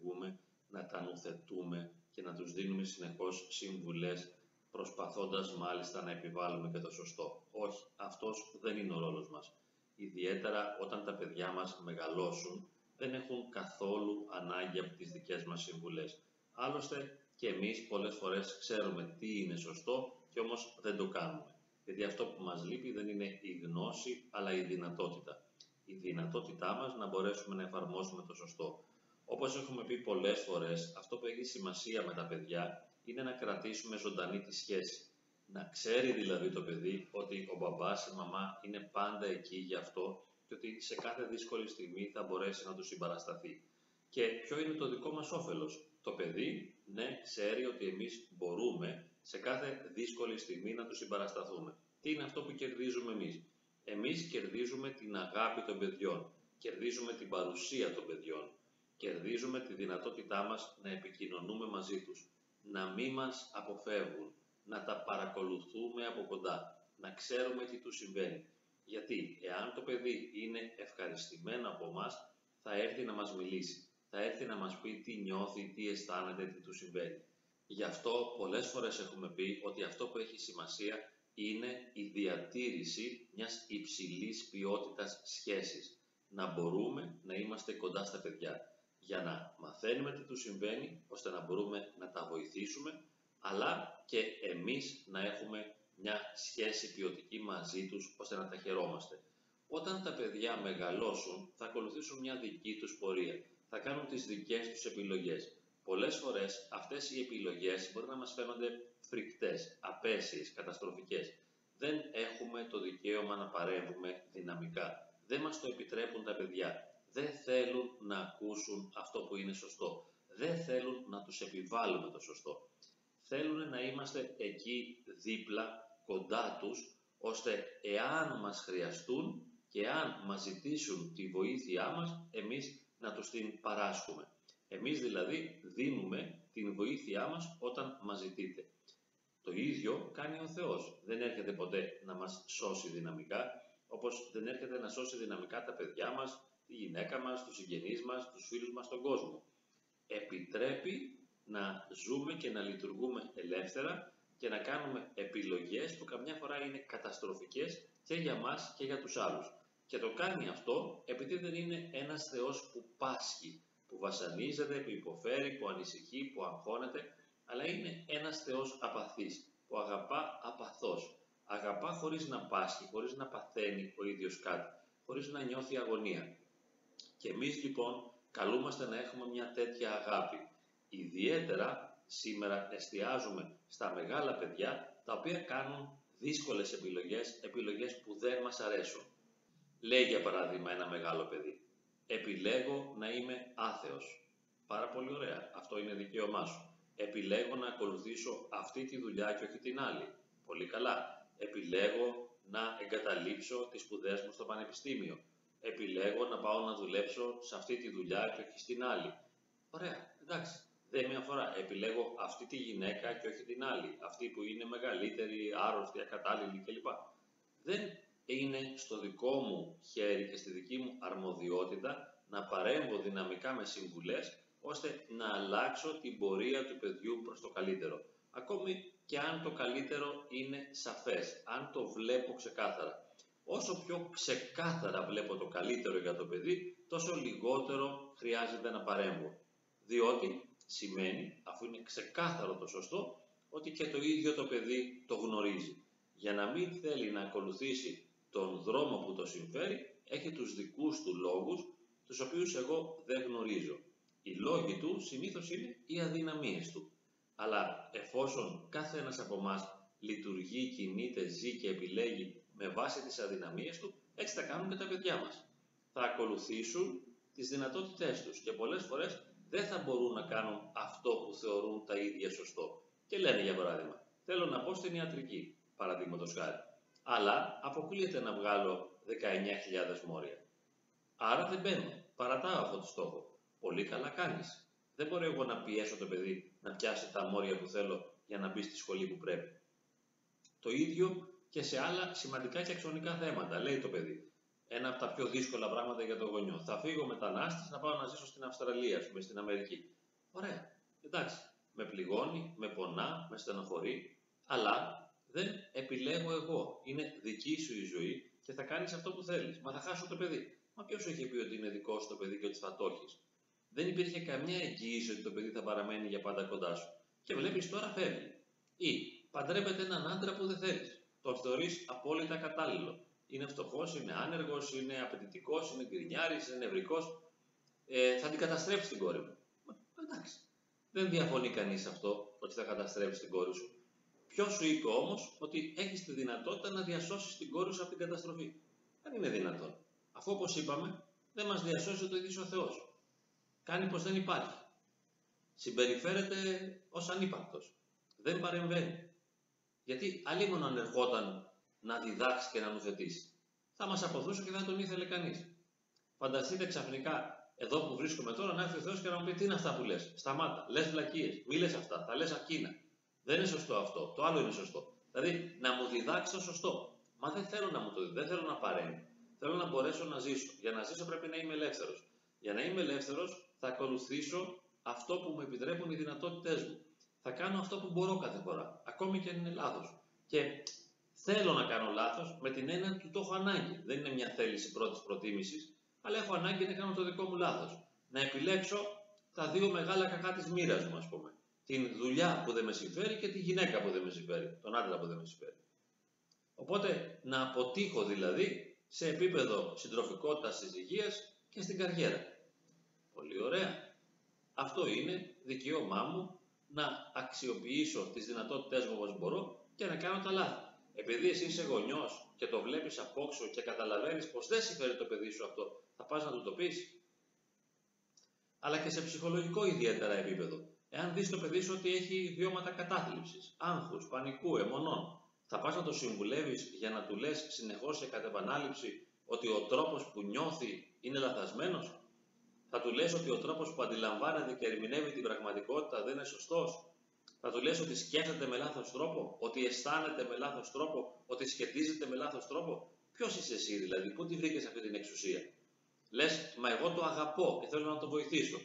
τα καθοδηγούμε, να τα νουθετούμε και να τους δίνουμε συνεχώς συμβουλές προσπαθώντας μάλιστα να επιβάλλουμε και το σωστό. Όχι, αυτός δεν είναι ο ρόλος μας. Ιδιαίτερα όταν τα παιδιά μας μεγαλώσουν, δεν έχουν καθόλου ανάγκη από τις δικές μας συμβουλές. Άλλωστε και εμείς πολλές φορές ξέρουμε τι είναι σωστό και όμως δεν το κάνουμε. Γιατί αυτό που μας λείπει δεν είναι η γνώση, αλλά η δυνατότητα. Η δυνατότητά μας να μπορέσουμε να εφαρμόσουμε το σωστό. Όπως έχουμε πει πολλές φορές, αυτό που έχει σημασία με τα παιδιά είναι να κρατήσουμε ζωντανή τη σχέση. Να ξέρει δηλαδή το παιδί ότι ο μπαμπάς, η μαμά είναι πάντα εκεί για αυτό και ότι σε κάθε δύσκολη στιγμή θα μπορέσει να τους συμπαρασταθεί. Και ποιο είναι το δικό μας όφελος; Το παιδί, ναι, ξέρει ότι εμείς μπορούμε σε κάθε δύσκολη στιγμή να τους συμπαρασταθούμε. Τι είναι αυτό που κερδίζουμε εμείς; Εμείς κερδίζουμε την αγάπη των παιδιών, κερδίζουμε την παρουσία των παιδιών, κερδίζουμε τη δυνατότητά μας να επικοινωνούμε μαζί τους, να μην μας αποφεύγουν, να τα παρακολουθούμε από κοντά, να ξέρουμε τι τους συμβαίνει. Γιατί εάν το παιδί είναι ευχαριστημένο από μας, θα έρθει να μας μιλήσει, θα έρθει να μας πει τι νιώθει, τι αισθάνεται, τι του συμβαίνει. Γι' αυτό πολλές φορές έχουμε πει ότι αυτό που έχει σημασία είναι η διατήρηση μιας υψηλής ποιότητας σχέσης. Να μπορούμε να είμαστε κοντά στα παιδιά για να μαθαίνουμε τι τους συμβαίνει, ώστε να μπορούμε να τα βοηθήσουμε, αλλά και εμείς να έχουμε μια σχέση ποιοτική μαζί τους, ώστε να τα χαιρόμαστε. Όταν τα παιδιά μεγαλώσουν, θα ακολουθήσουν μια δική τους πορεία. Θα κάνουν τις δικές τους επιλογές. Πολλές φορές αυτές οι επιλογές μπορεί να μας φαίνονται φρικτές, απέσιες, καταστροφικές. Δεν έχουμε το δικαίωμα να παρέμβουμε δυναμικά. Δεν μας το επιτρέπουν τα παιδιά. Δεν θέλουν να ακούσουν αυτό που είναι σωστό. Δεν θέλουν να τους επιβάλλουμε το σωστό. Θέλουν να είμαστε εκεί δίπλα, κοντά τους, ώστε εάν μας χρειαστούν και αν μας ζητήσουν τη βοήθειά μας, εμείς να τους την παράσχουμε. Εμείς δηλαδή δίνουμε την βοήθειά μας όταν μας ζητείτε. Το ίδιο κάνει ο Θεός. Δεν έρχεται ποτέ να μας σώσει δυναμικά, όπως δεν έρχεται να σώσει δυναμικά τα παιδιά μας, τη γυναίκα μας, τους συγγενείς μας, τους φίλους μας, τον κόσμο. Επιτρέπει να ζούμε και να λειτουργούμε ελεύθερα και να κάνουμε επιλογές που καμιά φορά είναι καταστροφικές και για μας και για τους άλλους. Και το κάνει αυτό επειδή δεν είναι ένας Θεός που πάσχει, που βασανίζεται, που υποφέρει, που ανησυχεί, που αγχώνεται, αλλά είναι ένας Θεός απαθής, που αγαπά απαθώς. Αγαπά χωρίς να πάσχει, χωρίς να παθαίνει ο ίδιος κάτι, χωρίς να νιώθει αγωνία. Και εμείς λοιπόν καλούμαστε να έχουμε μια τέτοια αγάπη. Ιδιαίτερα σήμερα εστιάζουμε στα μεγάλα παιδιά τα οποία κάνουν δύσκολες επιλογές, επιλογές που δεν μας αρέσουν. Λέει για παράδειγμα ένα μεγάλο παιδί, επιλέγω να είμαι άθεος. Πάρα πολύ ωραία, αυτό είναι δικαίωμά σου. Επιλέγω να ακολουθήσω αυτή τη δουλειά και όχι την άλλη. Πολύ καλά. Επιλέγω να εγκαταλείψω τις σπουδές μου στο πανεπιστήμιο. Επιλέγω να πάω να δουλέψω σε αυτή τη δουλειά και όχι στην άλλη. Ωραία, εντάξει. Δεν με αφορά. Επιλέγω αυτή τη γυναίκα και όχι την άλλη. Αυτή που είναι μεγαλύτερη, άρρωστη, ακατάλληλη κλπ. Δεν είναι στο δικό μου χέρι και στη δική μου αρμοδιότητα να παρέμβω δυναμικά με συμβουλές ώστε να αλλάξω την πορεία του παιδιού προς το καλύτερο. Ακόμη και αν το καλύτερο είναι σαφές, αν το βλέπω ξεκάθαρα. Όσο πιο ξεκάθαρα βλέπω το καλύτερο για το παιδί, τόσο λιγότερο χρειάζεται να παρέμβω. Διότι σημαίνει, αφού είναι ξεκάθαρο το σωστό, ότι και το ίδιο το παιδί το γνωρίζει. Για να μην θέλει να ακολουθήσει τον δρόμο που το συμφέρει, έχει τους δικούς του λόγους, τους οποίους εγώ δεν γνωρίζω. Οι λόγοι του συνήθως είναι οι αδυναμίες του. Αλλά εφόσον κάθε ένας από εμά λειτουργεί, κινείται, ζει και επιλέγει με βάση τις αδυναμίες του, έτσι θα κάνουν και τα παιδιά μας. Θα ακολουθήσουν τις δυνατότητές τους και πολλές φορές δεν θα μπορούν να κάνουν αυτό που θεωρούν τα ίδια σωστό. Και λένε για παράδειγμα, θέλω να πω στην ιατρική, παραδείγματος χάρη αλλά αποκλείεται να βγάλω 19.000 μόρια. Άρα δεν μπαίνω, παρατάω αυτό το στόχο. Πολύ καλά κάνεις. Δεν μπορώ εγώ να πιέσω το παιδί να πιάσει τα μόρια που θέλω για να μπει στη σχολή που πρέπει. Το ίδιο και σε άλλα σημαντικά και αξιονικά θέματα, λέει το παιδί. ένα από τα πιο δύσκολα πράγματα για το γονιό. Θα φύγω μετανάστης να πάω να ζήσω στην Αυστραλία, ας πούμε, στην Αμερική. Ωραία. Εντάξει. Με πληγώνει, με πονά, με στενοχωρεί, αλλά δεν επιλέγω εγώ. Είναι δική σου η ζωή και θα κάνεις αυτό που θέλεις. Μα θα χάσω το παιδί. Μα ποιος είχε πει ότι είναι δικό σου το παιδί και ότι θα το έχεις; Δεν υπήρχε καμιά εγγύηση ότι το παιδί θα παραμένει για πάντα κοντά σου. Και βλέπεις τώρα φεύγει. Ή παντρεύεται έναν άντρα που δεν θέλεις. Τον θεωρεί απόλυτα κατάλληλο. Είναι φτωχός, είναι άνεργος, είναι απαιτητικός, είναι γκρινιάρης, είναι νευρικός. Ε, θα την καταστρέψει την κόρη μου. εντάξει. Δεν διαφωνεί κανείς αυτό ότι θα καταστρέψει την κόρη σου. Ποιο σου είπε όμως ότι έχεις τη δυνατότητα να διασώσεις την κόρη σου από την καταστροφή; Δεν είναι δυνατόν. Αφού όπως είπαμε, δεν μας διασώσει το ίδιο ο Θεός. Κάνει πως δεν υπάρχει. Συμπεριφέρεται ως ανύπαρκτος. Δεν παρεμβαίνει. Γιατί αλλήμον αν ερχόταν να διδάξει και να νουθετήσει. Θα μας αποδούσε και δεν τον ήθελε κανείς. Φανταστείτε ξαφνικά εδώ που βρίσκομαι τώρα να έρθει ο Θεός και να μου πει τι είναι αυτά που λες; Σταμάτα, λες βλακίες, μη λες αυτά, θα λες ακίνα. Δεν είναι σωστό αυτό. Το άλλο είναι σωστό. Δηλαδή να μου διδάξει το σωστό. Μα δεν θέλω να μου το δει, δεν θέλω να παρέμβει. Θέλω να μπορέσω να ζήσω. Για να ζήσω πρέπει να είμαι ελεύθερος. Για να είμαι ελεύθερος θα ακολουθήσω αυτό που μου επιτρέπουν οι δυνατότητές μου. Θα κάνω αυτό που μπορώ κάθε φορά, ακόμη και αν είναι λάθος. Και θέλω να κάνω λάθος με την έννοια του το έχω ανάγκη. Δεν είναι μια θέληση πρώτης προτίμησης, αλλά έχω ανάγκη να κάνω το δικό μου λάθος. Να επιλέξω τα δύο μεγάλα κακά της μοίρας μου, ας πούμε την δουλειά που δεν με συμφέρει και τη γυναίκα που δεν με συμφέρει, τον άντρα που δεν με συμφέρει. Οπότε να αποτύχω δηλαδή σε επίπεδο συντροφικότητας της υγείας και στην καριέρα. Πολύ ωραία. Αυτό είναι δικαίωμά μου να αξιοποιήσω τις δυνατότητές μου όπως μπορώ και να κάνω τα λάθη. Επειδή εσύ είσαι γονιός και το βλέπεις απόξω και καταλαβαίνεις πως δεν συμφέρει το παιδί σου αυτό, θα πας να του το πεις. Αλλά και σε ψυχολογικό ιδιαίτερα επίπεδο. Εάν δεις το παιδί σου ότι έχει βιώματα κατάθλιψης, άγχους, πανικού, αιμονών, θα πας να το συμβουλεύεις για να του λες συνεχώς και κατ' επανάληψη ότι ο τρόπος που νιώθει είναι λαθασμένος; Θα του λες ότι ο τρόπος που αντιλαμβάνεται και ερμηνεύει την πραγματικότητα δεν είναι σωστός; Θα του λες ότι σκέφτεται με λάθος τρόπο, ότι αισθάνεται με λάθος τρόπο, ότι σχετίζεται με λάθος τρόπο; Ποιος είσαι εσύ δηλαδή, πού τη βρήκες αυτή την εξουσία; Λες, μα εγώ το αγαπώ και θέλω να το βοηθήσω.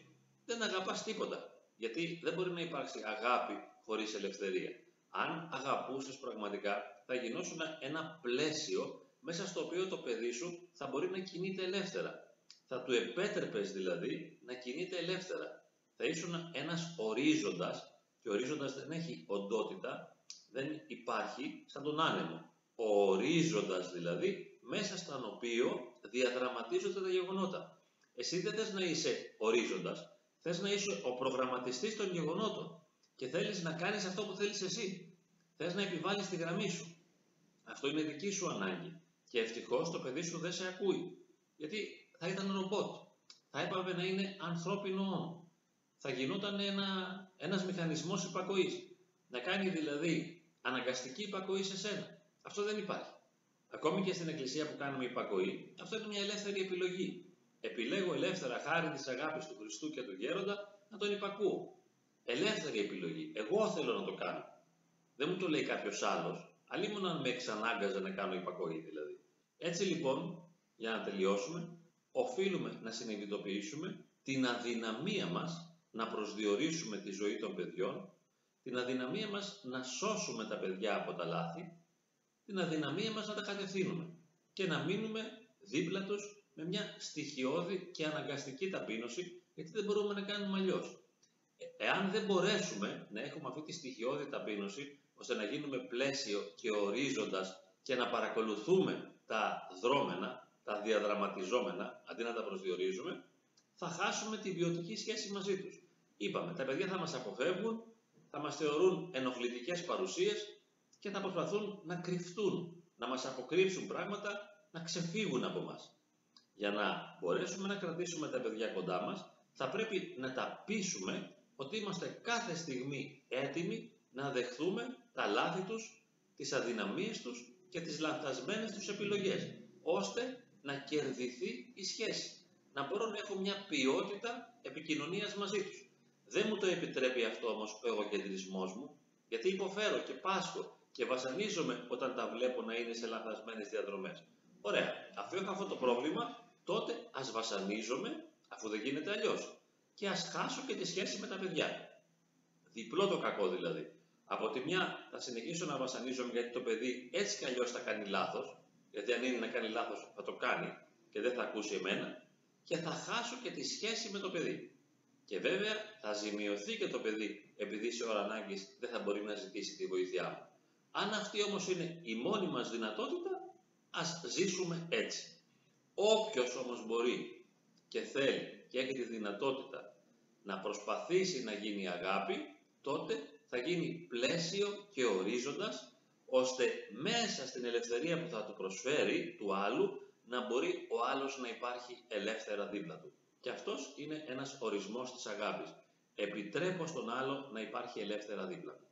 Δεν αγαπάς τίποτα. Γιατί δεν μπορεί να υπάρξει αγάπη χωρίς ελευθερία. Αν αγαπούσες πραγματικά, θα γινώσουν ένα πλαίσιο μέσα στο οποίο το παιδί σου θα μπορεί να κινείται ελεύθερα. Θα του επέτρεπες δηλαδή να κινείται ελεύθερα. Θα ήσουν ένας ορίζοντας και ο ορίζοντας δεν έχει οντότητα, δεν υπάρχει σαν τον άνεμο. Ο ορίζοντας δηλαδή μέσα στον οποίο διαδραματίζονται τα γεγονότα. Εσύ δεν θες να είσαι ορίζοντας, Θες να είσαι ο προγραμματιστής των γεγονότων και θέλεις να κάνεις αυτό που θέλεις εσύ. Θες να επιβάλλεις τη γραμμή σου. Αυτό είναι δική σου ανάγκη. Και ευτυχώς το παιδί σου δεν σε ακούει. Γιατί θα ήταν ρομπότ. Θα έπρεπε να είναι ανθρώπινο όν. Θα γινόταν ένα, ένας μηχανισμός υπακοής. Να κάνει δηλαδή αναγκαστική υπακοή σε σένα. Αυτό δεν υπάρχει. Ακόμη και στην εκκλησία που κάνουμε υπακοή, αυτό είναι μια ελεύθερη επιλογή επιλέγω ελεύθερα χάρη της αγάπης του Χριστού και του Γέροντα να τον υπακούω. Ελεύθερη επιλογή. Εγώ θέλω να το κάνω. Δεν μου το λέει κάποιος άλλος, αλλήμον αν με εξανάγκαζε να κάνω υπακοή δηλαδή. Έτσι λοιπόν, για να τελειώσουμε, οφείλουμε να συνειδητοποιήσουμε την αδυναμία μας να προσδιορίσουμε τη ζωή των παιδιών, την αδυναμία μας να σώσουμε τα παιδιά από τα λάθη, την αδυναμία μας να τα κατευθύνουμε και να μείνουμε δίπλα τους με μια στοιχειώδη και αναγκαστική ταπείνωση, γιατί δεν μπορούμε να κάνουμε αλλιώς. Ε, εάν δεν μπορέσουμε να έχουμε αυτή τη στοιχειώδη ταπείνωση, ώστε να γίνουμε πλαίσιο και ορίζοντας και να παρακολουθούμε τα δρόμενα, τα διαδραματιζόμενα, αντί να τα προσδιορίζουμε, θα χάσουμε την ποιοτική σχέση μαζί τους. Είπαμε, τα παιδιά θα μας αποφεύγουν, θα μας θεωρούν ενοχλητικές παρουσίες και θα προσπαθούν να κρυφτούν, να μας αποκρύψουν πράγματα, να ξεφύγουν από μας. Για να μπορέσουμε να κρατήσουμε τα παιδιά κοντά μας, θα πρέπει να τα πείσουμε ότι είμαστε κάθε στιγμή έτοιμοι να δεχθούμε τα λάθη τους, τις αδυναμίες τους και τις λανθασμένες τους επιλογές, ώστε να κερδιθεί η σχέση. Να μπορώ να έχω μια ποιότητα επικοινωνίας μαζί τους. Δεν μου το επιτρέπει αυτό όμως ο εγωκεντρισμός μου, γιατί υποφέρω και πάσχω και βασανίζομαι όταν τα βλέπω να είναι σε λανθασμένες διαδρομές. Ωραία. αφού έχω αυτό το πρόβλημα, τότε ας βασανίζομαι, αφού δεν γίνεται αλλιώς. Και ας χάσω και τη σχέση με τα παιδιά. Διπλό το κακό δηλαδή. Από τη μια θα συνεχίσω να βασανίζομαι γιατί το παιδί έτσι κι αλλιώς θα κάνει λάθος, γιατί αν είναι να κάνει λάθος θα το κάνει και δεν θα ακούσει εμένα και θα χάσω και τη σχέση με το παιδί. Και βέβαια θα ζημιωθεί και το παιδί επειδή σε ώρα ανάγκης δεν θα μπορεί να ζητήσει τη βοήθειά μου. Αν αυτή όμως είναι η μόνη μας δυνατότητα, ας ζήσουμε έτσι. Όποιος όμως μπορεί και θέλει και έχει τη δυνατότητα να προσπαθήσει να γίνει αγάπη, τότε θα γίνει πλαίσιο και ορίζοντας, ώστε μέσα στην ελευθερία που θα του προσφέρει του άλλου, να μπορεί ο άλλος να υπάρχει ελεύθερα δίπλα του. Και αυτός είναι ένας ορισμός της αγάπης. Επιτρέπω στον άλλο να υπάρχει ελεύθερα δίπλα μου.